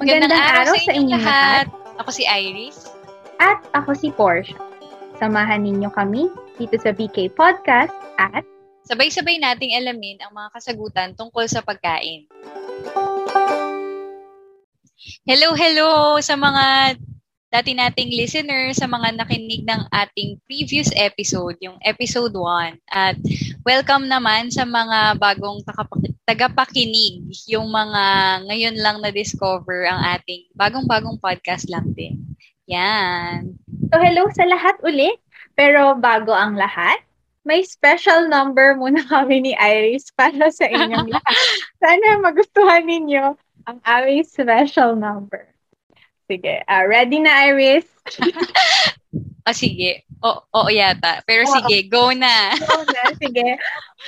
Magandang, Magandang araw, sa inyong lahat. lahat. Ako si Iris. At ako si Portia. Samahan ninyo kami dito sa BK Podcast at sabay-sabay nating alamin ang mga kasagutan tungkol sa pagkain. Hello, hello sa mga dati nating listeners, sa mga nakinig ng ating previous episode, yung episode 1. At welcome naman sa mga bagong tagapakinig, yung mga ngayon lang na-discover ang ating bagong-bagong podcast lang din. Yan. So hello sa lahat uli. Pero bago ang lahat, may special number muna kami ni Iris para sa inyong lahat. Sana magustuhan ninyo ang aming special number. Sige. Uh, ready na, Iris? ah, sige. Oo, oo yata. Pero oh, sige, go na. go na, sige.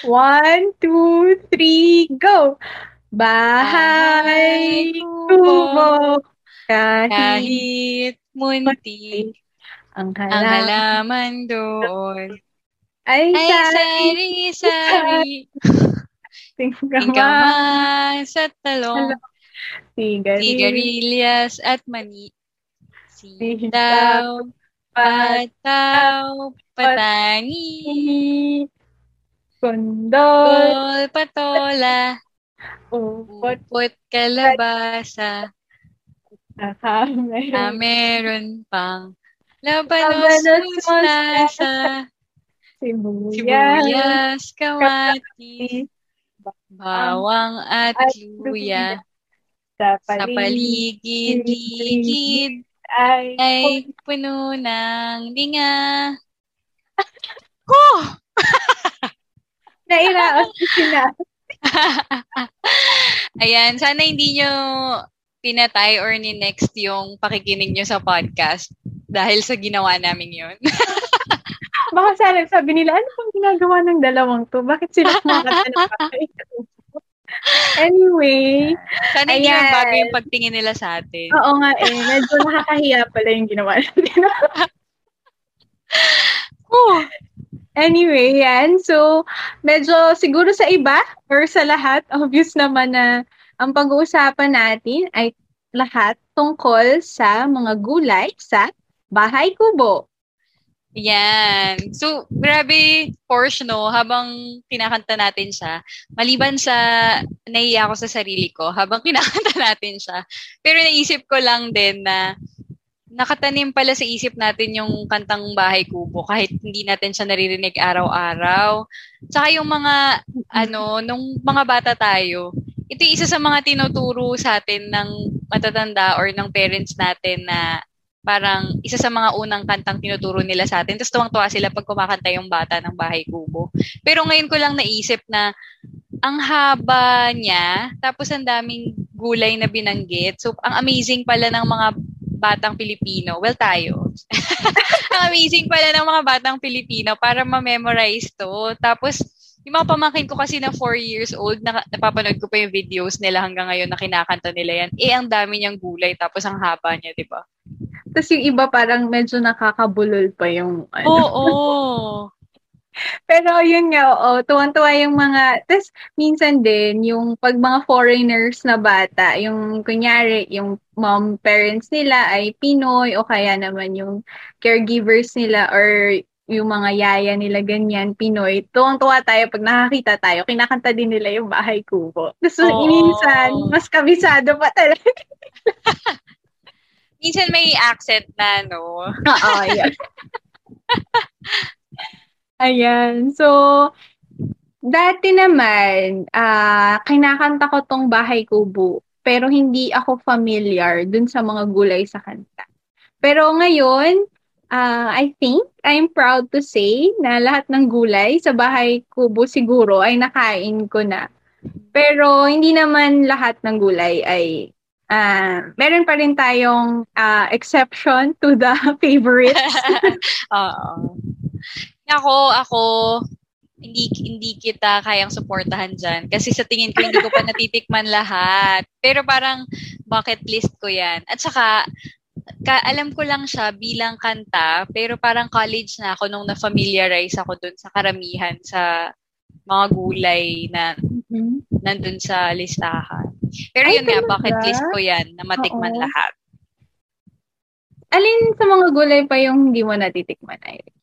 One, two, three, go! Bahay kubo kahit, kahit munti ang halaman, ang halaman doon ay, ay sari-sari tinggaman sa talong sigarilyas at mani, sitaw, pataw, patani, kondol, patola, upot, kalabasa, meron. Ah, meron pang labanos, mustasa, sibuyas, sibuyas kamatis, bawang at luya sa paligid-ligid ay, ay puno ng linga. oh! Nairaos sila. Ayan, sana hindi nyo pinatay or ni next yung pakikinig nyo sa podcast dahil sa ginawa namin yun. Baka sana sabi nila, ano pang ginagawa ng dalawang to? Bakit sila kumakanta ng Anyway. Sana hindi bago yung pagtingin nila sa atin. Oo nga eh. Medyo nakakahiya pala yung ginawa natin. Anyway, yan. So, medyo siguro sa iba or sa lahat, obvious naman na ang pag-uusapan natin ay lahat tungkol sa mga gulay sa bahay kubo. Yan. So, grabe, Porsche, no, habang kinakanta natin siya, maliban sa naiya ako sa sarili ko, habang kinakanta natin siya, pero naisip ko lang din na nakatanim pala sa isip natin yung kantang Bahay Kubo kahit hindi natin siya naririnig araw-araw. Tsaka yung mga, ano, nung mga bata tayo, ito isa sa mga tinuturo sa atin ng matatanda or ng parents natin na parang isa sa mga unang kantang tinuturo nila sa atin. Tapos tuwang-tuwa sila pag kumakanta yung bata ng Bahay Kubo. Pero ngayon ko lang naisip na ang haba niya, tapos ang daming gulay na binanggit. So, ang amazing pala ng mga batang Pilipino. Well, tayo. ang amazing pala ng mga batang Pilipino para ma-memorize to. Tapos, yung mga pamangkin ko kasi na 4 years old, na, napapanood ko pa yung videos nila hanggang ngayon na kinakanta nila yan. Eh, ang dami niyang gulay, tapos ang haba niya, di ba? Tapos yung iba parang medyo nakakabulol pa yung ano. Oo. Pero yun nga, oo, tuwan-tuwa yung mga, tapos minsan din, yung pag mga foreigners na bata, yung kunyari, yung mom parents nila ay Pinoy o kaya naman yung caregivers nila or yung mga yaya nila ganyan, Pinoy, tuwang-tuwa tayo pag nakakita tayo, kinakanta din nila yung bahay kubo. Tapos oh. minsan, mas kabisado pa talaga. minsan may accent na, no? Oo, yan. Ayan. So, dati naman, uh, kinakanta ko tong bahay kubo, pero hindi ako familiar dun sa mga gulay sa kanta. Pero ngayon, uh, I think I'm proud to say na lahat ng gulay sa bahay kubo siguro ay nakain ko na. Pero hindi naman lahat ng gulay ay uh, meron pa rin tayong uh, exception to the favorites. Oo. Ako, ako, hindi hindi kita kayang suportahan diyan kasi sa tingin ko hindi ko pa natitikman lahat. Pero parang bucket list ko 'yan. At saka ka, alam ko lang siya bilang kanta, pero parang college na ako nung na-familiarize ako dun sa karamihan sa mga gulay na mm-hmm. nandun sa listahan. Pero Ay, yun nga, bucket list ko yan, na matikman Oo. lahat. Alin sa mga gulay pa yung hindi mo natitikman, Irene?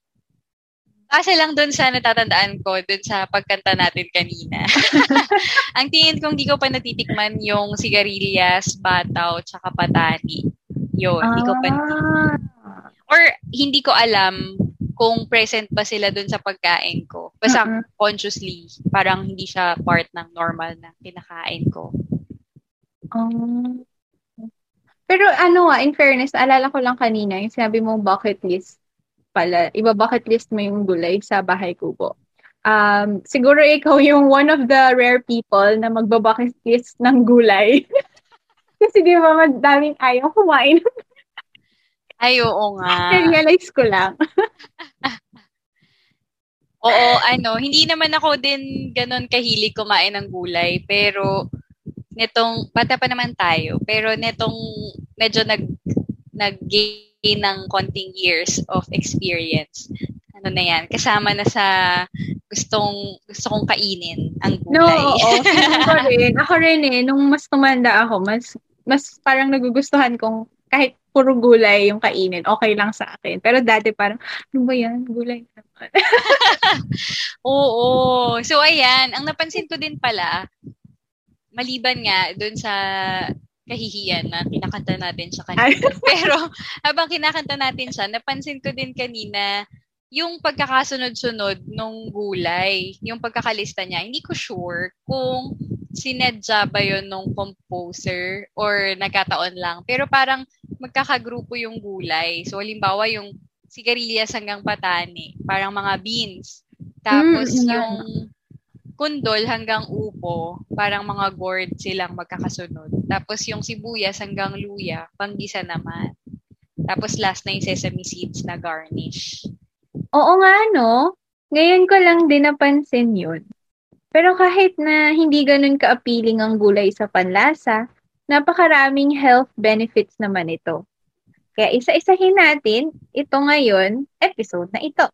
Kasi lang dun sa natatandaan ko, dun sa pagkanta natin kanina. Ang tingin kong hindi ko pa natitikman yung sigarilyas, bataw, tsaka patani. Yun, ah. hindi ko pa natitikman. Ah. Or hindi ko alam kung present ba sila dun sa pagkain ko. Basta uh-huh. consciously, parang hindi siya part ng normal na kinakain ko. Um, pero ano ah, in fairness, alala ko lang kanina, yung sinabi mo bucket list pala, iba bucket list mo yung gulay sa bahay kubo. Um, siguro ikaw yung one of the rare people na magbabucket list ng gulay. Kasi di ba madaming ayaw kumain. Ay, oo nga. Realize ko lang. oo, ano, hindi naman ako din ganun kahilig kumain ng gulay, pero netong, bata pa naman tayo, pero netong medyo nag, nag-gain ng konting years of experience. Ano na yan, kasama na sa gustong gusto kong kainin ang gulay. No, oo. ako rin. Ako rin eh, nung mas tumanda ako, mas mas parang nagugustuhan kong kahit puro gulay yung kainin, okay lang sa akin. Pero dati parang, ano ba yan? Gulay naman. Oo. So, ayan. Ang napansin ko din pala, maliban nga dun sa kahihiyan na kinakanta natin siya kanina. Pero habang kinakanta natin siya, napansin ko din kanina yung pagkakasunod-sunod nung gulay, yung pagkakalista niya, hindi ko sure kung sinadya ba yun nung composer or nagkataon lang. Pero parang magkakagrupo yung gulay. So, halimbawa yung sigarilyas hanggang patani, parang mga beans. Tapos mm, yung kundol hanggang upo, parang mga gourd silang magkakasunod. Tapos yung sibuyas hanggang luya, panggisa naman. Tapos last na yung sesame seeds na garnish. Oo nga, no? Ngayon ko lang din napansin yun. Pero kahit na hindi ganun ka-appealing ang gulay sa panlasa, napakaraming health benefits naman ito. Kaya isa-isahin natin ito ngayon, episode na ito.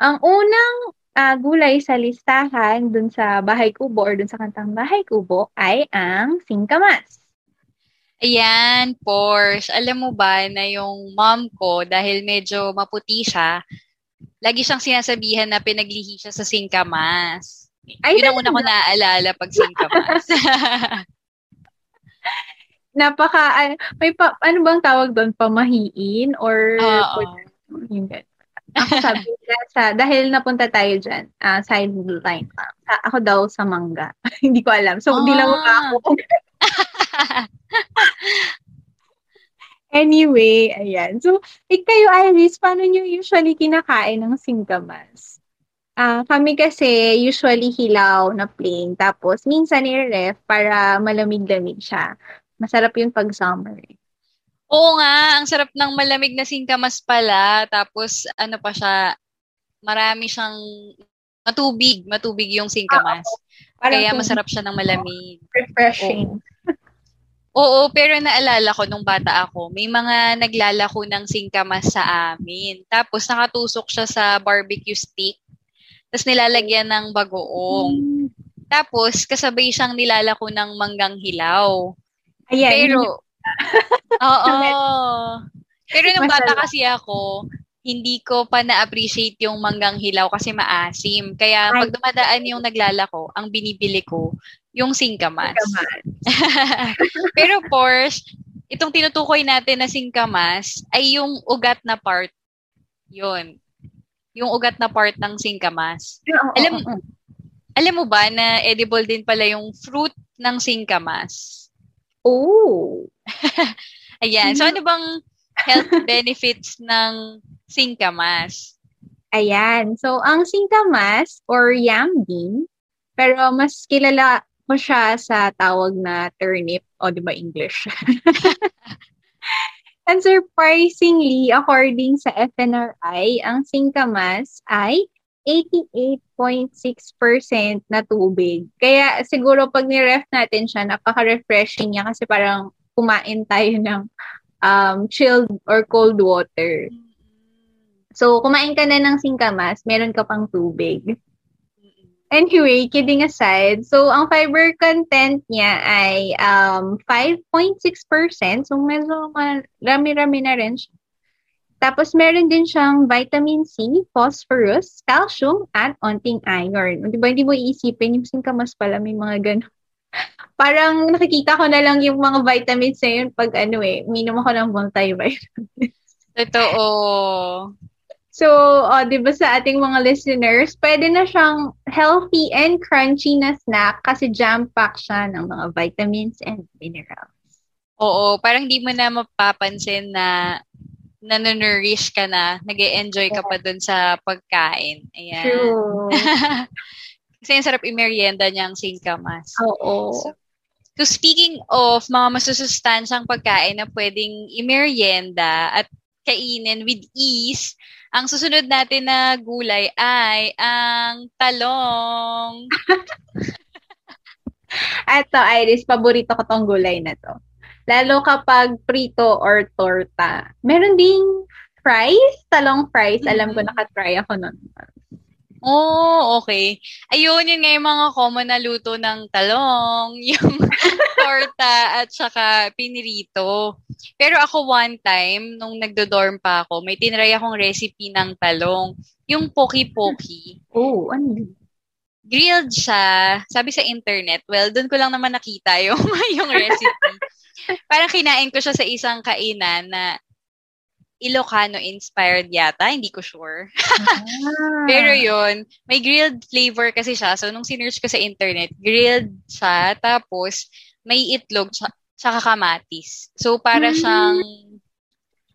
Ang unang uh, gulay sa listahan dun sa Bahay Kubo or dun sa kantang Bahay Kubo ay ang singkamas. Ayan, Porsche. Alam mo ba na yung mom ko, dahil medyo maputi siya, lagi siyang sinasabihan na pinaglihi siya sa singkamas. Ay, Yun ang una ko naaalala pag singkamas. Napaka, ano, may pa, ano bang tawag doon? Pamahiin? Or, uh, yung ako sabi sa, dahil napunta tayo dyan, uh, sideline lang. Uh, ako daw sa mangga. Hindi ko alam. So, hindi ah. lang ako. anyway, ayan. So, ik kayo, Iris, paano nyo usually kinakain ng singkamas? Uh, kami kasi usually hilaw na plain. Tapos, minsan i-ref para malamig-lamig siya. Masarap yun pag summer. Eh. Oo nga, ang sarap ng malamig na singkamas pala. Tapos, ano pa siya, marami siyang matubig. Matubig yung singkamas. Ah, Kaya masarap siya ng malamig. Refreshing. Oo. Oo, pero naalala ko nung bata ako, may mga naglalako ng singkamas sa amin. Tapos nakatusok siya sa barbecue stick. Tapos nilalagyan ng bagoong. Mm. Tapos kasabay siyang nilalako ng manggang hilaw. Ayan. Pero Oo. Pero nung bata kasi ako, hindi ko pa na-appreciate yung manggang hilaw kasi maasim. Kaya pag dumadaan yung naglalako, ang binibili ko, yung singkamas. singkamas. Pero Porsche, itong tinutukoy natin na singkamas ay yung ugat na part. Yun. Yung ugat na part ng singkamas. alam, alam mo ba na edible din pala yung fruit ng singkamas? Oh! Ayan. So, ano bang health benefits ng singkamas? Ayan. So, ang singkamas or yam bean, pero mas kilala ko siya sa tawag na turnip, o di ba English? And surprisingly, according sa FNRI, ang singkamas ay 88.6% na tubig. Kaya siguro pag ni-ref natin siya, napaka-refreshing niya kasi parang kumain tayo ng um, chilled or cold water. So, kumain ka na ng singkamas, meron ka pang tubig. Anyway, kidding aside, so ang fiber content niya ay um, 5.6%. So medyo rami-rami na rin siya. Tapos meron din siyang vitamin C, phosphorus, calcium, at onting iron. Di ba, hindi mo iisipin yung singkamas pala may mga ganun. Parang nakikita ko na lang yung mga vitamins na yun pag ano eh, minom ako ng multivitamins. Totoo. So, oh, 'di ba sa ating mga listeners, pwede na siyang healthy and crunchy na snack kasi jam-pack siya ng mga vitamins and minerals. Oo, parang di mo na mapapansin na nanonurish ka na, nag enjoy ka pa dun sa pagkain. Ayan. True. kasi ang sarap i-merienda niyang singkamas. Oo. So, so, speaking of mga masusustansyang pagkain na pwedeng i-merienda at kainin with ease, ang susunod natin na gulay ay ang talong. Ito, Iris, paborito ko tong gulay na to. Lalo kapag prito or torta. Meron ding fries, talong fries. Alam ko, mm-hmm. nakatry ako nun. Oh, okay. Ayun, yun nga yung mga common na luto ng talong, yung torta at saka pinirito. Pero ako one time, nung nagdo-dorm pa ako, may tinry akong recipe ng talong. Yung poki-poki. Oh, ano Grilled siya. Sabi sa internet, well, doon ko lang naman nakita yung, yung recipe. Parang kinain ko siya sa isang kainan na Ilocano inspired yata, hindi ko sure. ah. Pero yun, may grilled flavor kasi siya. So, nung sinearch ko sa internet, grilled siya, tapos may itlog, tsaka kamatis. So, para mm. siyang,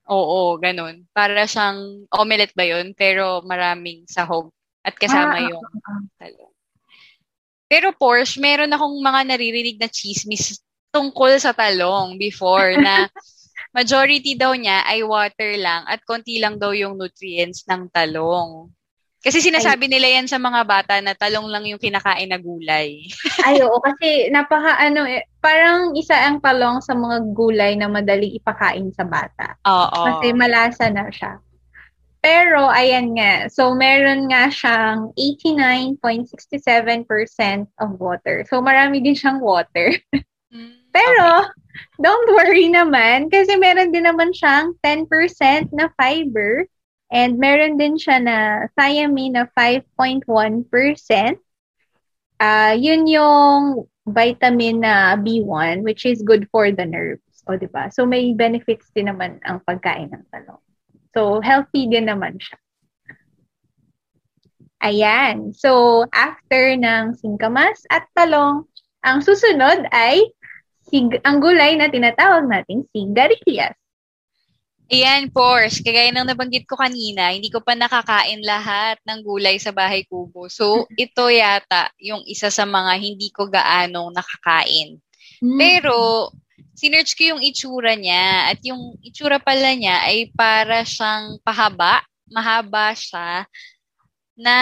oo, ganun. Para siyang omelette ba yun? Pero maraming sahog. At kasama ah, yung talong. Pero Porsche, meron akong mga naririnig na chismis tungkol sa talong before na majority daw niya ay water lang at konti lang daw yung nutrients ng talong. Kasi sinasabi ay, nila yan sa mga bata na talong lang yung kinakain na gulay. ay, oo. Kasi napaka ano eh, parang isa ang talong sa mga gulay na madaling ipakain sa bata. Oo. Kasi malasa na siya. Pero, ayan nga. So, meron nga siyang 89.67% of water. So, marami din siyang water. Pero, okay. Don't worry naman kasi meron din naman siyang 10% na fiber and meron din siya na thiamine na 5.1%. Uh, ah, yun yung vitamin na B1 which is good for the nerves. O, di ba? So, may benefits din naman ang pagkain ng talong. So, healthy din naman siya. Ayan. So, after ng singkamas at talong, ang susunod ay sig- ang gulay na tinatawag nating sigarilyas. Ayan, Porsche. Kagaya ng nabanggit ko kanina, hindi ko pa nakakain lahat ng gulay sa bahay kubo. So, ito yata yung isa sa mga hindi ko gaanong nakakain. Mm. Pero, sinerch ko yung itsura niya at yung itsura pala niya ay para siyang pahaba, mahaba siya, na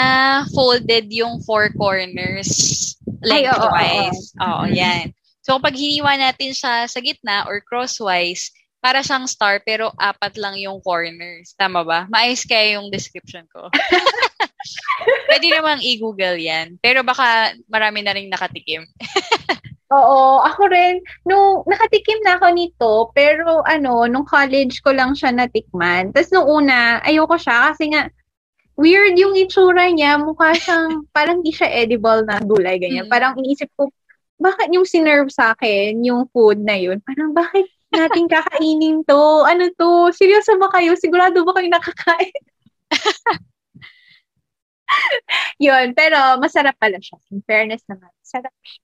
folded yung four corners lengthwise. Oo, oo, oo. yan. So, pag hiniwa natin siya sa gitna or crosswise, para siyang star pero apat lang yung corners. Tama ba? Maayos kaya yung description ko. Pwede namang i-google yan. Pero baka marami na rin nakatikim. Oo, ako rin. Nung nakatikim na ako nito, pero ano, nung college ko lang siya natikman. Tapos nung una, ayoko siya kasi nga, weird yung itsura niya. Mukha siyang, parang di siya edible na gulay, ganyan. Mm. Parang iniisip ko, bakit yung sinerve sa akin, yung food na yun, parang bakit natin kakainin to? Ano to? Seryoso ba kayo? Sigurado ba kayo nakakain? yun, pero masarap pala siya. In fairness naman, sarap siya.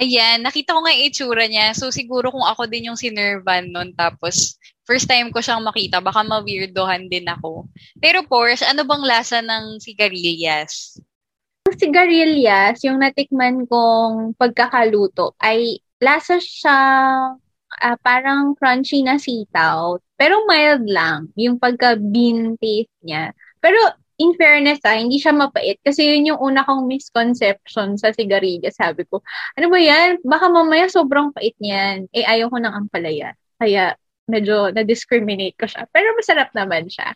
Ayan, nakita ko nga yung itsura niya. So, siguro kung ako din yung sinervan nun, tapos first time ko siyang makita, baka ma-weirdohan din ako. Pero, Porsche, ano bang lasa ng sigarilyas? Ang sigarilyas, yung natikman kong pagkakaluto, ay lasa siya uh, parang crunchy na sitaw, pero mild lang yung pagka-bean taste niya. Pero in fairness ah, hindi siya mapait kasi yun yung una kong misconception sa sigarilyas. Sabi ko, ano ba yan? Baka mamaya sobrang pait niyan. Eh, ayaw ko ng ampalaya. Kaya medyo na-discriminate ko siya. Pero masarap naman siya.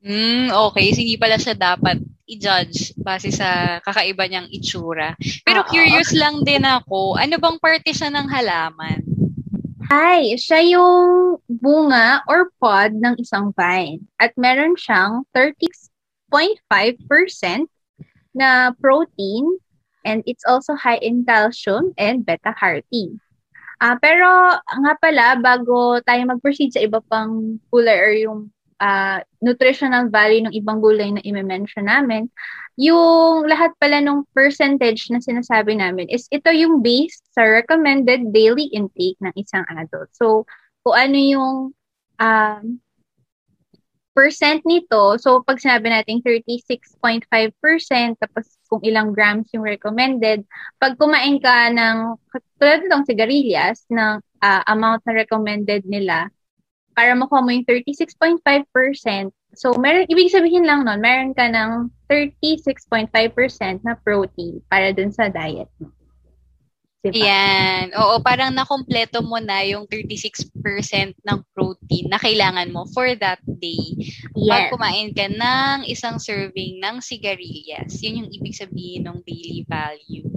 Mm, okay. Hindi pala siya dapat i-judge base sa kakaiba niyang itsura. Pero Uh-oh. curious lang din ako, ano bang parte siya ng halaman? Ay, siya yung bunga or pod ng isang vine. At meron siyang 30.5% na protein and it's also high in calcium and beta-carotene. Uh, pero nga pala, bago tayo mag-proceed sa iba pang gulay or yung uh, nutritional value ng ibang gulay na i-mention namin, yung lahat pala ng percentage na sinasabi namin is ito yung based sa recommended daily intake ng isang adult. So, kung ano yung um, percent nito, so pag sinabi natin 36.5%, tapos kung ilang grams yung recommended, pag kumain ka ng, tulad nitong sigarilyas, ng uh, amount na recommended nila, para makuha mo yung 36.5%, So, meron, ibig sabihin lang nun, meron ka ng 36.5% na protein para dun sa diet mo. Diba? Yan. Oo, parang nakompleto mo na yung 36% ng protein na kailangan mo for that day. Yes. Pag kumain ka ng isang serving ng sigarilyas, yun yung ibig sabihin ng daily value.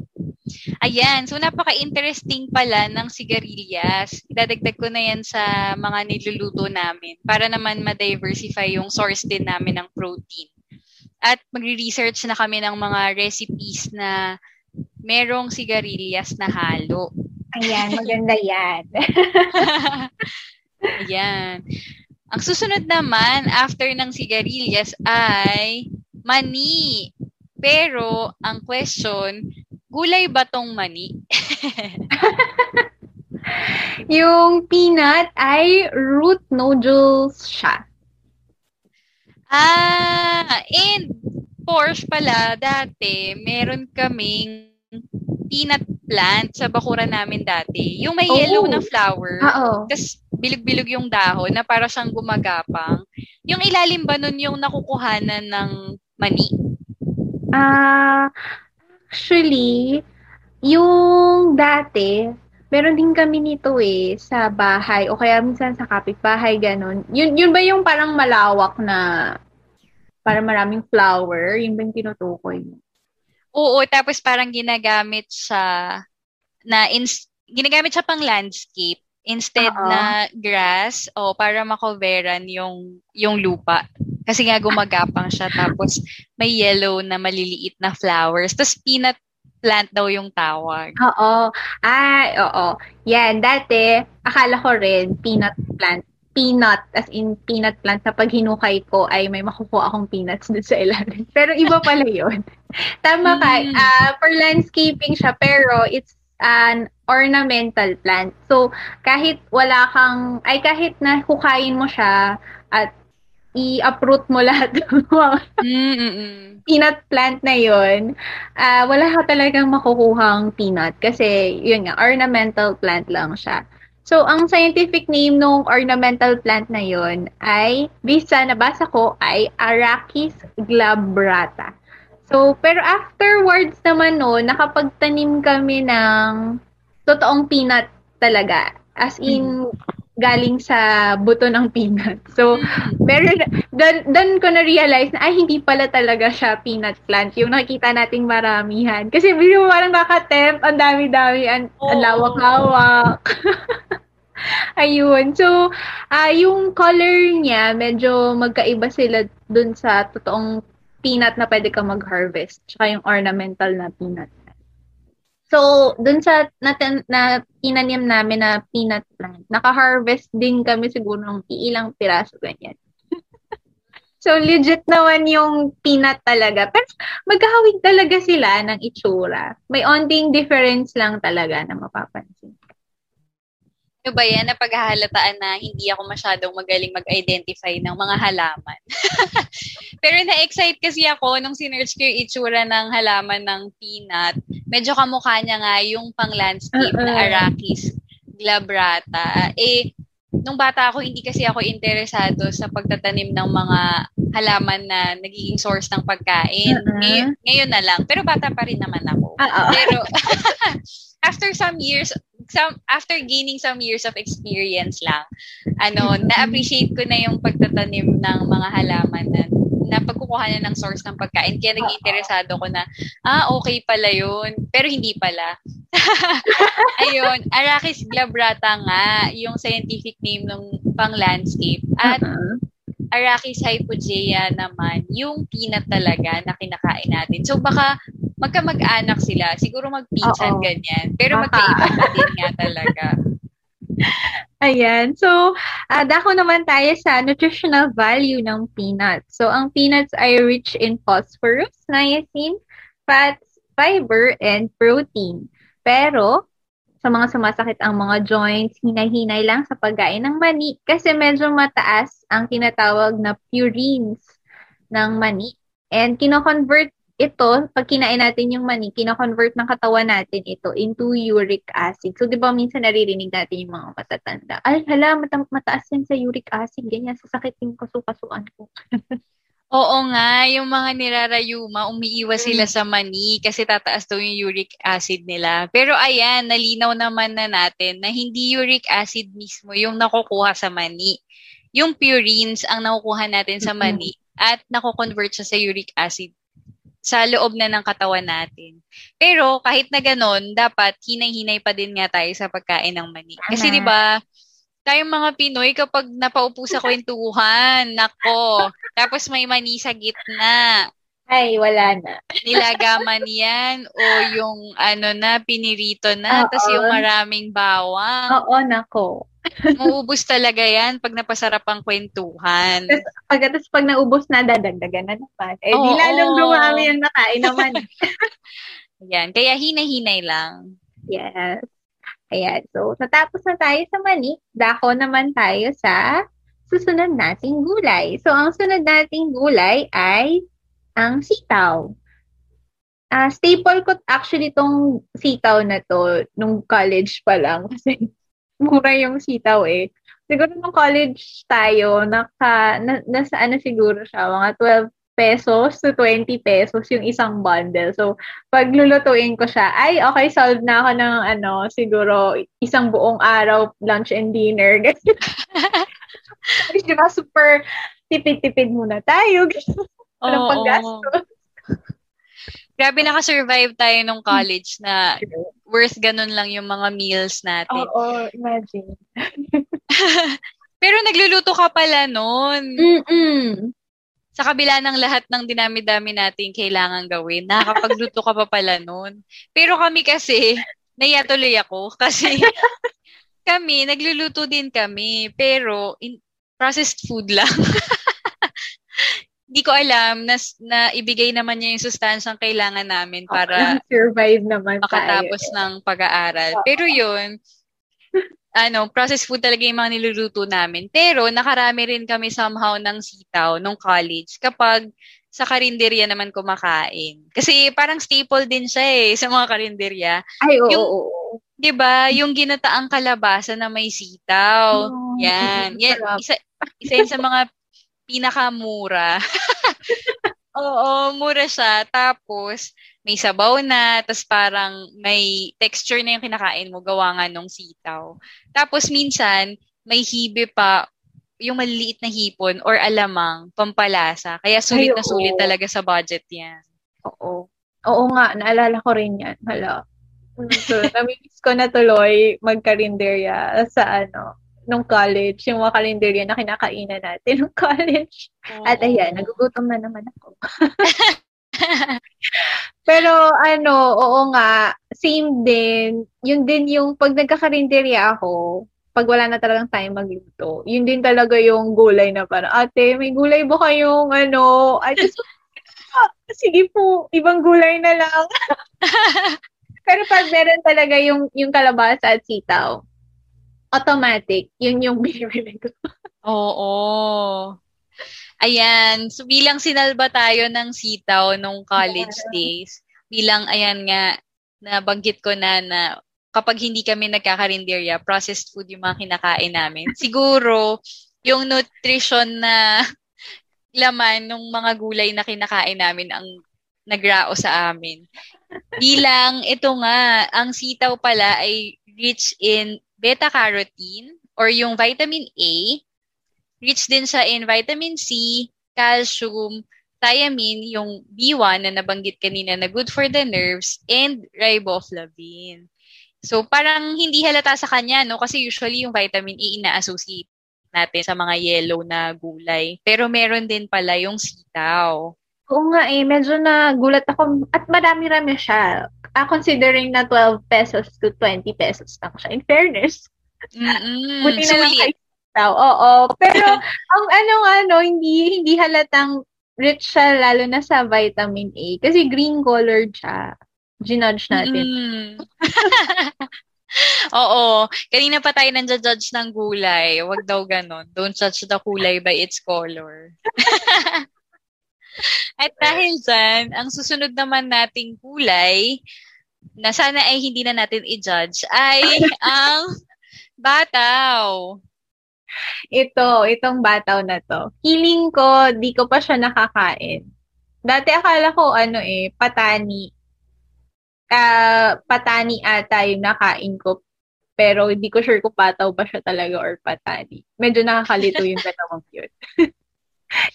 Ayan, so napaka-interesting pala ng sigarilyas. Idadagdag ko na yan sa mga niluluto namin para naman ma-diversify yung source din namin ng protein. At magre-research na kami ng mga recipes na merong sigarilyas na halo. Ayan, maganda yan. Ayan. Ang susunod naman, after ng sigarilyas ay mani. Pero, ang question, Gulay ba tong mani? yung peanut ay root noodles siya. Ah, and Porsche pala, dati, meron kaming peanut plant sa bakuran namin dati. Yung may oh. yellow na flower. Tapos bilog-bilog yung dahon na para siyang gumagapang. Yung ilalim ba nun yung nakukuhanan ng mani? Ah, uh, Actually, yung dati, meron din kami nito eh, sa bahay, o kaya minsan sa kapitbahay, ganun. Yun, yun ba yung parang malawak na, para maraming flower, yung ba yung tinutukoy mo? Oo, tapos parang ginagamit sa, na, ins, ginagamit siya pang landscape instead Uh-oh. na grass o para makoveran yung yung lupa. Kasi nga gumagapang siya tapos may yellow na maliliit na flowers. Tapos peanut plant daw yung tawag. Oo. Ay, oo. Yan, dati, akala ko rin peanut plant. Peanut, as in peanut plant, na pag hinukay ko ay may makukuha akong peanuts doon sa ilalim. Pero iba pala yon Tama ka. Mm. Uh, for landscaping siya, pero it's an ornamental plant. So, kahit wala kang, ay kahit na hukayin mo siya at i-uproot mo lahat ng mga peanut plant na yun, uh, wala ka talagang makukuhang peanut kasi yun nga, ornamental plant lang siya. So, ang scientific name ng ornamental plant na yun ay, based sa nabasa ko, ay Arachis glabrata. So, pero afterwards naman no, nakapagtanim kami ng totoong peanut talaga. As in, galing sa buto ng peanut. So, pero doon, doon ko na-realize na, ay, hindi pala talaga siya peanut plant. Yung nakikita nating maramihan. Kasi mo parang nakatemp, ang dami-dami, ang, oh. ang lawak-lawak. Ayun. So, uh, yung color niya, medyo magkaiba sila dun sa totoong peanut na pwede ka mag-harvest. Tsaka yung ornamental na peanut. So, dun sa natin, na tinanim namin na peanut plant, naka-harvest din kami siguro ng ilang piraso ganyan. so, legit naman yung peanut talaga. Pero magkahawig talaga sila ng itsura. May onting difference lang talaga na mapapansin. Ano ba yan, na paghahalataan na hindi ako masyadong magaling mag-identify ng mga halaman. Pero na-excite kasi ako nung sinerch ko yung itsura ng halaman ng peanut. Medyo kamukha niya nga yung pang-landscape uh-uh. na Arachis glabrata. Eh, nung bata ako, hindi kasi ako interesado sa pagtatanim ng mga halaman na nagiging source ng pagkain. Uh-uh. Ngayon, ngayon na lang. Pero bata pa rin naman ako. Uh-uh. Pero after some years, some after gaining some years of experience lang, ano, na-appreciate ko na yung pagtatanim ng mga halaman na na pagkukuha ng source ng pagkain. Kaya naging interesado ko na, ah, okay pala yun. Pero hindi pala. Ayun, Arachis glabrata nga, yung scientific name ng pang landscape. At uh-huh. Arachis hypogea naman, yung peanut talaga na kinakain natin. So baka magkamag-anak sila. Siguro magpinsan ganyan. Pero magkaiba pa din nga talaga. Ayan. So, uh, dako naman tayo sa nutritional value ng peanuts. So, ang peanuts ay rich in phosphorus, niacin, fats, fiber, and protein. Pero, sa mga sumasakit ang mga joints, hinay-hinay lang sa pagkain ng mani kasi medyo mataas ang tinatawag na purines ng mani. And kino-convert ito, pag kinain natin yung mani, kina-convert ng katawan natin ito into uric acid. So, di ba minsan naririnig natin yung mga matatanda, ay, hala, mata- mataas yan sa uric acid, ganyan, sasakit yung kasukasuan ko. Oo nga, yung mga nirarayuma, umiiwas mm. sila sa mani kasi tataas daw yung uric acid nila. Pero ayan, nalinaw naman na natin na hindi uric acid mismo yung nakukuha sa mani. Yung purines ang nakukuha natin sa mani at nako-convert siya sa uric acid sa loob na ng katawan natin. Pero kahit na ganun, dapat hinay-hinay pa din nga tayo sa pagkain ng mani. Kasi 'di ba, tayong mga Pinoy kapag napaupo sa kwentuhan, nako, tapos may mani sa gitna. Ay, wala na. Nilagaman yan o yung ano na, pinirito na, tapos yung maraming bawang. Oo, nako. Maubos talaga yan pag napasarap ang kwentuhan. Tapos pag, pag naubos na, dadagdagan na naman. Eh, Oo, di lalong dumami yung nakain naman. Yan. Kaya hinay-hinay lang. Yes. Ayan. So, natapos na tayo sa mani. Dako naman tayo sa susunod nating gulay. So, ang sunod nating gulay ay ang sitaw. Uh, staple ko actually tong sitaw na to nung college pa lang kasi mura yung sitaw eh. Siguro nung college tayo, naka, na, nasa ano siguro siya, mga 12 pesos to 20 pesos yung isang bundle. So, pag lulutuin ko siya, ay, okay, solved na ako ng ano, siguro isang buong araw, lunch and dinner. Di ba, super tipid-tipid muna tayo. Walang oh, paggastos. Grabe naka-survive tayo nung college na worth ganun lang yung mga meals natin. Oo, imagine. Pero nagluluto ka pala noon. Mm-mm. Sa kabila ng lahat ng dinami-dami natin kailangan gawin, nakakapagluto ka pa pala noon. Pero kami kasi, nayatuloy ako kasi kami, nagluluto din kami, pero in, processed food lang. Hindi ko alam na, na ibigay naman niya yung sustansyang kailangan namin para survive naman makatapos tayo. ng pag-aaral. Pero yun, ano, processed food talaga yung mga niluluto namin. Pero nakarami rin kami somehow ng sitaw nung college kapag sa karinderya naman kumakain. Kasi parang staple din siya eh sa mga karinderya. Ay, oo. Yung, oo. 'Di ba? Yung ginataang kalabasa na may sitaw. Oh, yan. Yan isa isa yun sa mga pinakamura. Oo, mura siya. Tapos, may sabaw na, tapos parang may texture na yung kinakain mo, gawa nga nung sitaw. Tapos, minsan, may hibe pa, yung maliliit na hipon or alamang, pampalasa. Kaya sulit Ay, na sulit talaga sa budget yan. Oo. Oo nga, naalala ko rin yan. Hala. So, namimiss ko na tuloy magkarinderya sa ano, nung college, yung mga kalendarya na kinakainan natin nung college. Oh. At ayan, nagugutom na naman ako. Pero ano, oo nga, same din. Yun din yung pag nagkakarinderya ako, pag wala na talagang time magluto, yun din talaga yung gulay na parang, ate, may gulay ba kayong ano? I just, ah, sige po, ibang gulay na lang. Pero pag meron talaga yung, yung kalabasa at sitaw, automatic, yun yung binibili ko. Oo. Ayan. So, bilang sinalba tayo ng sitaw nung college yeah. days, bilang, ayan nga, nabanggit ko na na kapag hindi kami nagkakarinderya, processed food yung mga kinakain namin. Siguro, yung nutrition na laman ng mga gulay na kinakain namin ang nagrao sa amin. Bilang ito nga, ang sitaw pala ay rich in beta-carotene or yung vitamin A, rich din sa in vitamin C, calcium, thiamine, yung B1 na nabanggit kanina na good for the nerves, and riboflavin. So, parang hindi halata sa kanya, no? Kasi usually yung vitamin E ina-associate natin sa mga yellow na gulay. Pero meron din pala yung sitaw. Oo nga eh, medyo nagulat ako. At marami-rami siya. Uh, considering na 12 pesos to 20 pesos lang siya. In fairness. Mm-mm. Buti na lang kay sitaw. Oo. Pero ang ano ano, hindi hindi halatang rich siya lalo na sa vitamin A. Kasi green colored siya. Ginudge natin. Mm. Oo. Kanina pa tayo nandiya-judge ng gulay. Huwag daw ganon. Don't judge the kulay by its color. At dahil dyan, ang susunod naman nating kulay, na sana ay hindi na natin i-judge, ay ang bataw. Ito, itong bataw na to. Feeling ko, di ko pa siya nakakain. Dati akala ko, ano eh, patani. Uh, patani ata yung nakain ko. Pero hindi ko sure kung pataw pa siya talaga or patani. Medyo nakakalito yung dalawang yun.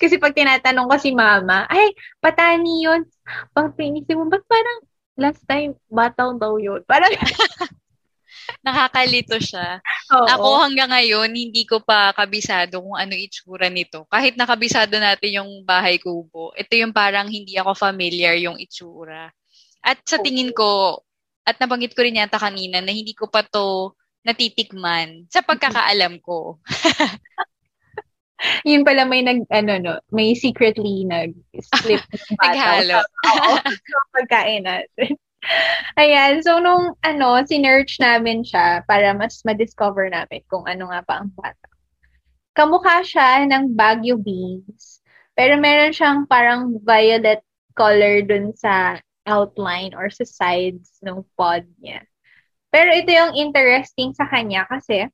Kasi pag tinatanong ko si mama, ay, patani yun. Pag pinisip mo, ba't parang last time, bataw daw yun? Parang, Nakakalito siya. Oo. Ako hanggang ngayon, hindi ko pa kabisado kung ano itsura nito. Kahit nakabisado natin yung bahay kubo, ito yung parang hindi ako familiar yung itsura. At sa tingin ko, at nabanggit ko rin yata kanina na hindi ko pa to natitikman sa pagkakaalam ko. yun pala may nag, ano no, may secretly nag-slip ng bata. Naghalo. Sa pagkain natin. Ayan, so nung ano, sinerch namin siya para mas ma-discover namin kung ano nga pa ang bata. Kamukha siya ng Baguio beans, pero meron siyang parang violet color dun sa outline or sa sides ng pod niya. Pero ito yung interesting sa kanya kasi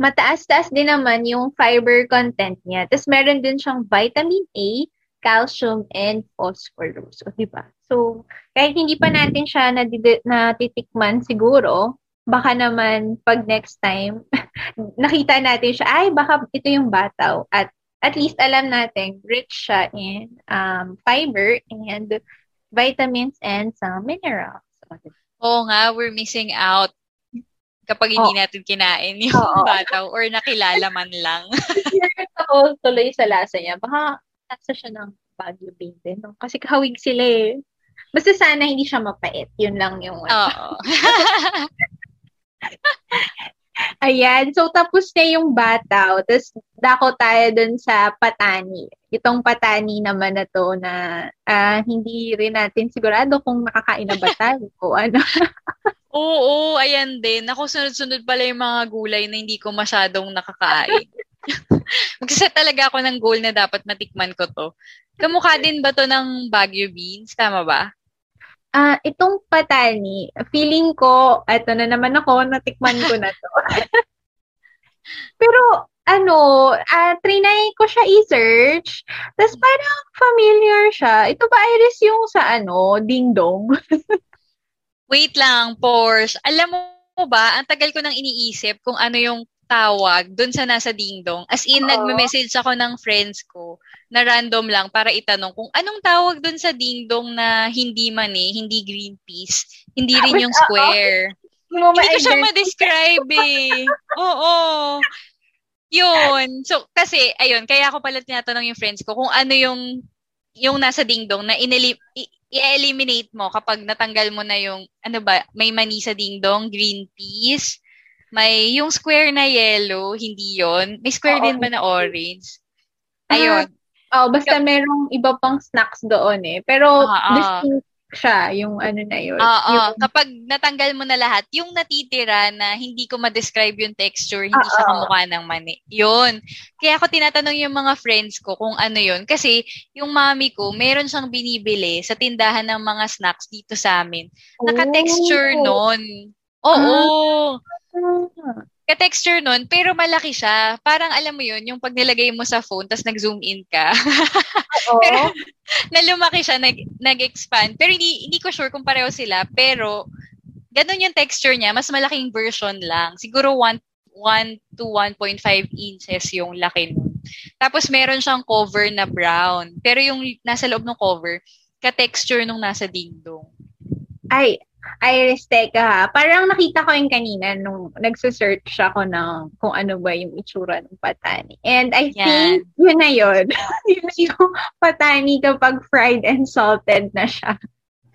mataas-taas din naman yung fiber content niya. Tapos meron din siyang vitamin A, calcium, and phosphorus. O, diba? So, kahit hindi pa natin siya nadid- natitikman siguro, baka naman pag next time, nakita natin siya, ay, baka ito yung bataw. At at least alam natin, rich siya in um, fiber and vitamins and some minerals. Oo nga, we're missing out kapag hindi oh. natin kinain yung oh. bataw or nakilala man lang. Curious ako tuloy sa lasa niya. Baka lasa siya ng Baguio bean din. No? Kasi kahawig sila eh. Basta sana hindi siya mapait. Yun lang yung... Oo. Ayan. So, tapos na yung bataw. Tapos, dako tayo dun sa patani. Itong patani naman na to na uh, hindi rin natin sigurado kung nakakain na ba tayo o ano. Oo, ayan din. Ako sunod-sunod pala yung mga gulay na hindi ko masyadong nakakain. Magsaset talaga ako ng goal na dapat matikman ko to. Kamukha din ba to ng Baguio beans? Tama ba? Ah, uh, itong patani, feeling ko, eto na naman ako, natikman ko na to. Pero, ano, uh, trinay ko siya i-search. Tapos parang familiar siya. Ito ba, Iris, yung sa ano, Ding Dong? Wait lang, Porsche. Alam mo ba, ang tagal ko nang iniisip kung ano yung tawag dun sa nasa dingdong. As in, Oo. nagme-message ako ng friends ko na random lang para itanong kung anong tawag dun sa dingdong na hindi mani, hindi green peas, hindi rin yung square. Uh-oh. Hindi ko siya ma-describe eh. Oo. Yun. So, kasi, ayun, kaya ako pala tinatanong yung friends ko kung ano yung yung nasa dingdong na ineli- i-eliminate mo kapag natanggal mo na yung, ano ba, may mani sa dingdong, green peas, may yung square na yellow, hindi yon May square Oo. din ba na orange? Ayun. Ah, oh, basta merong iba pang snacks doon eh. Pero uh, distinct siya, yung ano na yun. Oo, yung... kapag natanggal mo na lahat, yung natitira na hindi ko ma-describe yung texture, hindi Uh-oh. siya kamukha ng mani. Yun. Kaya ako tinatanong yung mga friends ko kung ano yun. Kasi yung mami ko, meron siyang binibili sa tindahan ng mga snacks dito sa amin. Naka-texture oh. nun. Oo. Ah. Ka-texture nun, pero malaki siya. Parang alam mo yun, yung pag nilagay mo sa phone, tapos nag-zoom in ka. Oo. pero, na lumaki siya, nag, nag-expand. Pero hindi, hindi ko sure kung pareho sila. Pero, ganun yung texture niya. Mas malaking version lang. Siguro 1, 1 to 1.5 inches yung laki nun. Tapos meron siyang cover na brown. Pero yung nasa loob ng cover, ka-texture nung nasa dingdong. Ay, Iris, teka ha. Parang nakita ko yung kanina nung nagsa-search ako ng kung ano ba yung itsura ng patani. And I Yan. think yun na yun. yun na yung patani kapag fried and salted na siya.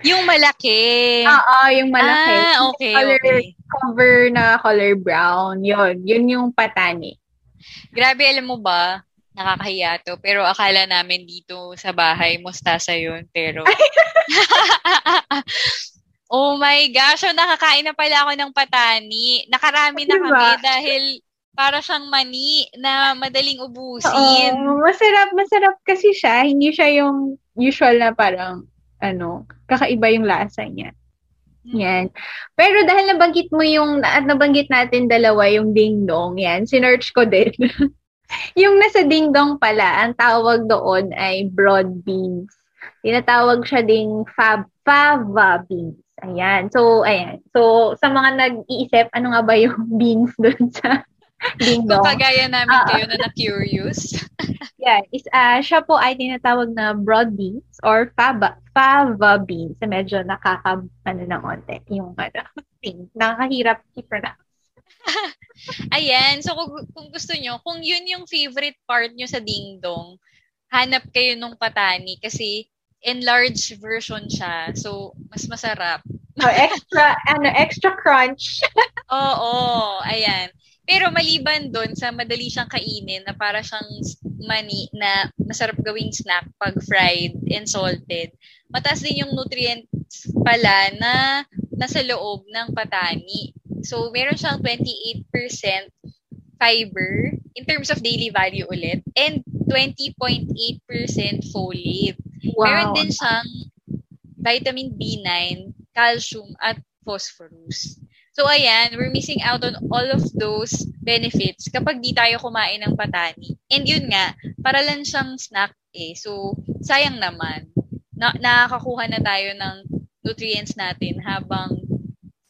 Yung malaki. Oo, yung malaki. Ah, okay, color, okay. Cover na color brown. Yun, yun yung patani. Grabe, alam mo ba, nakakahiya to. Pero akala namin dito sa bahay, mustasa yun. Pero, oh my gosh, so nakakain na pala ako ng patani. Nakarami na diba? kami dahil para siyang mani na madaling ubusin. Oo, masarap, masarap kasi siya. Hindi siya yung usual na parang ano, kakaiba yung lasa niya. Hmm. Yan. Pero dahil nabanggit mo yung, at nabanggit natin dalawa yung ding-dong, yan, sinearch ko din. yung nasa ding-dong pala, ang tawag doon ay broad beans. Tinatawag siya ding fab, fava beans. Ayan. So, ayan. So, sa mga nag-iisip, ano nga ba yung beans doon sa Kung kagaya namin uh, kayo na na-curious. yeah, is, uh, siya po ay tinatawag na broad beans or fava, fava beans. Medyo nakaka, ano na onte, yung ano, thing. Nakakahirap i-pronounce. Ayan. So, kung, kung gusto nyo, kung yun yung favorite part nyo sa dingdong, hanap kayo nung patani kasi enlarged version siya. So, mas masarap. Oh, extra, ano, extra crunch. Oo, ayan. Pero maliban doon sa madali siyang kainin na para siyang mani na masarap gawing snack pag fried and salted, mataas din yung nutrients pala na nasa loob ng patani. So, meron siyang 28% fiber in terms of daily value ulit and 20.8% folate. Wow. Meron din siyang vitamin B9, calcium, at phosphorus. So ayan, we're missing out on all of those benefits kapag di tayo kumain ng patani. And yun nga, para lang siyang snack eh. So sayang naman. Na nakakakuha na tayo ng nutrients natin habang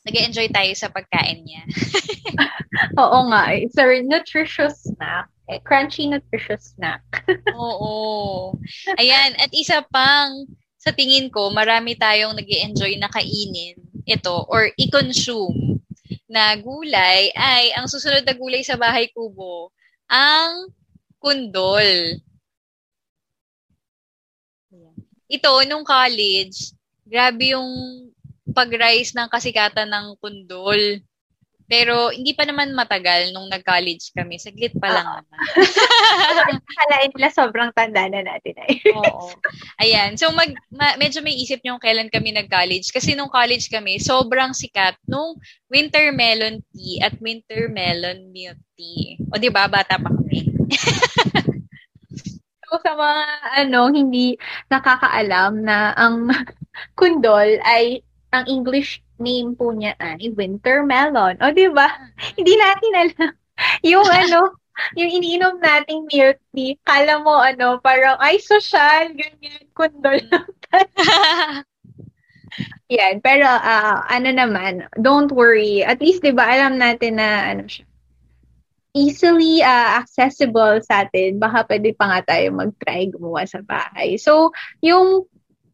nag enjoy tayo sa pagkain niya. Oo nga. It's a nutritious snack. Eh, crunchy nutritious snack. Oo. Ayan. At isa pang sa tingin ko, marami tayong nag enjoy na kainin ito or i-consume na gulay ay ang susunod na gulay sa bahay kubo, ang kundol. Ito, nung college, grabe yung pag-rise ng kasikatan ng kundol. Pero hindi pa naman matagal nung nag-college kami. Saglit pa lang uh, naman. Kalain nila sobrang tanda na natin ay. Oo. Ayan. So mag, ma, medyo may isip nyo kailan kami nag-college. Kasi nung college kami, sobrang sikat nung winter melon tea at winter melon milk tea. O di ba bata pa kami. so sa mga ano, hindi nakakaalam na ang kundol ay ang English name po niya ay winter melon. O, di ba? Hindi natin alam. Yung ano, yung iniinom nating milk tea, kala mo ano, parang ay social, ganyan, kundol lang. Yan, pero uh, ano naman, don't worry. At least 'di ba alam natin na ano siya. Easily uh, accessible sa atin. Baka pwede pa nga tayo mag-try gumawa sa bahay. So, yung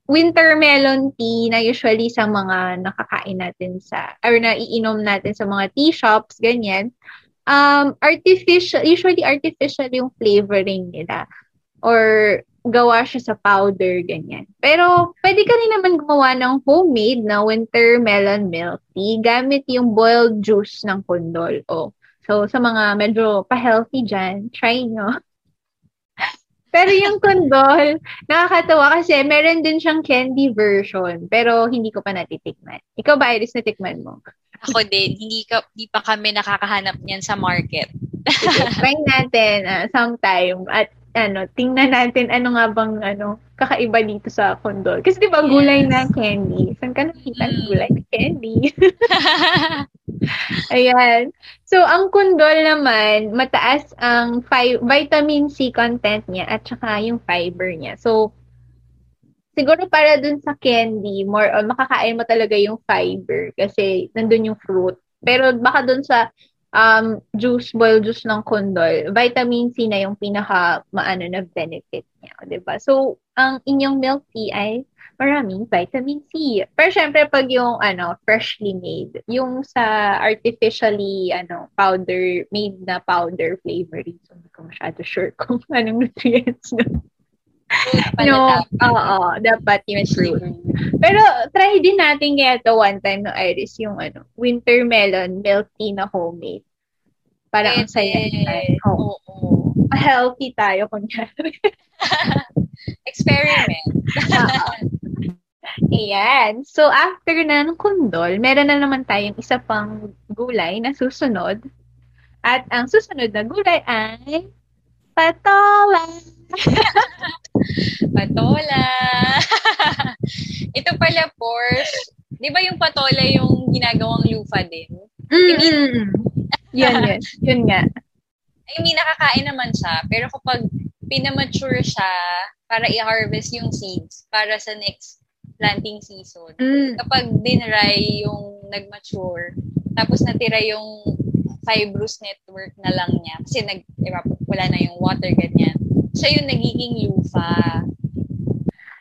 winter melon tea na usually sa mga nakakain natin sa, or naiinom natin sa mga tea shops, ganyan, um, artificial, usually artificial yung flavoring nila. Or gawa siya sa powder, ganyan. Pero, pwede ka rin naman gumawa ng homemade na winter melon milk tea gamit yung boiled juice ng kundol. Oh. So, sa mga medyo pa-healthy dyan, try nyo. Pero yung kondol, nakakatawa kasi meron din siyang candy version, pero hindi ko pa natitikman. Ikaw ba, Iris, natikman mo? Ako din. Hindi, ka, hindi pa kami nakakahanap niyan sa market. Try natin uh, sometime. At ano, tingnan natin ano nga bang ano, kakaiba dito sa kondol. Kasi di ba gulay yes. na candy? Saan ka nakita mm. gulay na candy? Ayan. So, ang kundol naman, mataas ang fi- vitamin C content niya at saka yung fiber niya. So, siguro para dun sa candy, more on makakain mo talaga yung fiber kasi nandun yung fruit. Pero baka dun sa um, juice, boiled juice ng kundol, vitamin C na yung pinaka maano na benefit niya, 'di ba? So, ang inyong milk tea ay maraming vitamin C. Pero syempre pag yung ano, freshly made, yung sa artificially ano, powder made na powder flavoring, so hindi ko masyado sure kung anong nutrients na. no, oo, dapat yung fruit. Pero try din natin kaya to one time no Iris, yung ano, winter melon milk tea na homemade. Para ang saya. Oo. Oh. Healthy tayo kunyari. Experiment. Ayan. So, after na ng kundol, meron na naman tayong isa pang gulay na susunod. At ang susunod na gulay ay patola. patola. Ito pala, Pors. Di ba yung patola yung ginagawang lufa din? Mm-hmm. yun, yun. Yun nga. I mean, nakakain naman siya. Pero kapag pinamature siya para i-harvest yung seeds para sa next planting season. Mm. Kapag dinry yung nag-mature, tapos natira yung fibrous network na lang niya, kasi nag, wala na yung water, ganyan. Siya yung nagiging lufa.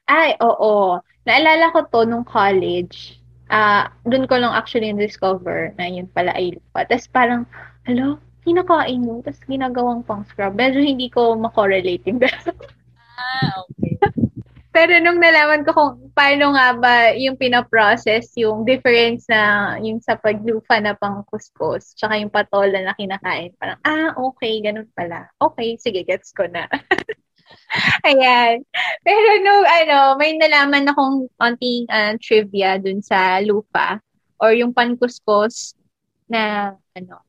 Ay, oo. Naalala ko to nung college. Ah, uh, doon ko lang actually discover na yun pala ay lufa. Tapos parang, hello, kinakain mo, tapos ginagawang pang scrub. Medyo hindi ko makorelate yung Ah, okay. Pero nung nalaman ko kung paano nga ba yung pinaprocess, yung difference na yung sa paglufa na pang kuskus, tsaka yung patola na kinakain, parang, ah, okay, ganun pala. Okay, sige, gets ko na. Ayan. Pero no, ano, may nalaman akong konting uh, trivia dun sa lupa or yung pankuskus na, ano,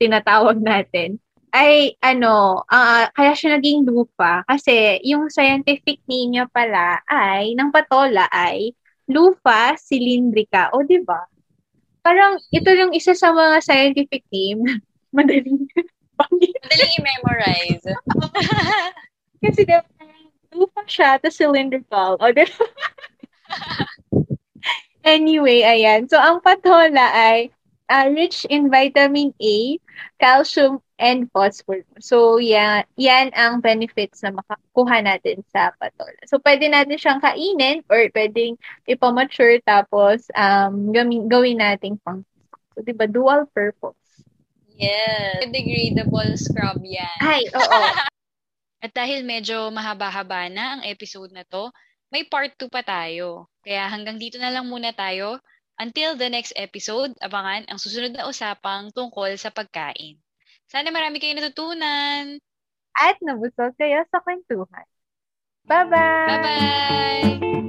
tinatawag natin, ay ano, uh, kaya siya naging lupa kasi yung scientific name niya pala ay, ng patola ay lupa cylindrica. O, di ba? Parang ito yung isa sa mga scientific name. Madaling. Madaling i-memorize. kasi diba, lupa siya, to cylindrical. O, di ba? anyway, ayan. So, ang patola ay uh, rich in vitamin A, calcium, and phosphorus. So, yan, yan ang benefits na makakuha natin sa patola. So, pwede natin siyang kainin or pwedeng ipamature tapos um, gawin, gawin natin pang So, di ba, dual purpose. Yes. Degradable scrub yan. Ay, oo. At dahil medyo mahaba-haba na ang episode na to, may part 2 pa tayo. Kaya hanggang dito na lang muna tayo. Until the next episode, abangan ang susunod na usapang tungkol sa pagkain. Sana marami kayong natutunan. At nabusog kayo sa kwentuhan. Bye-bye! Bye-bye!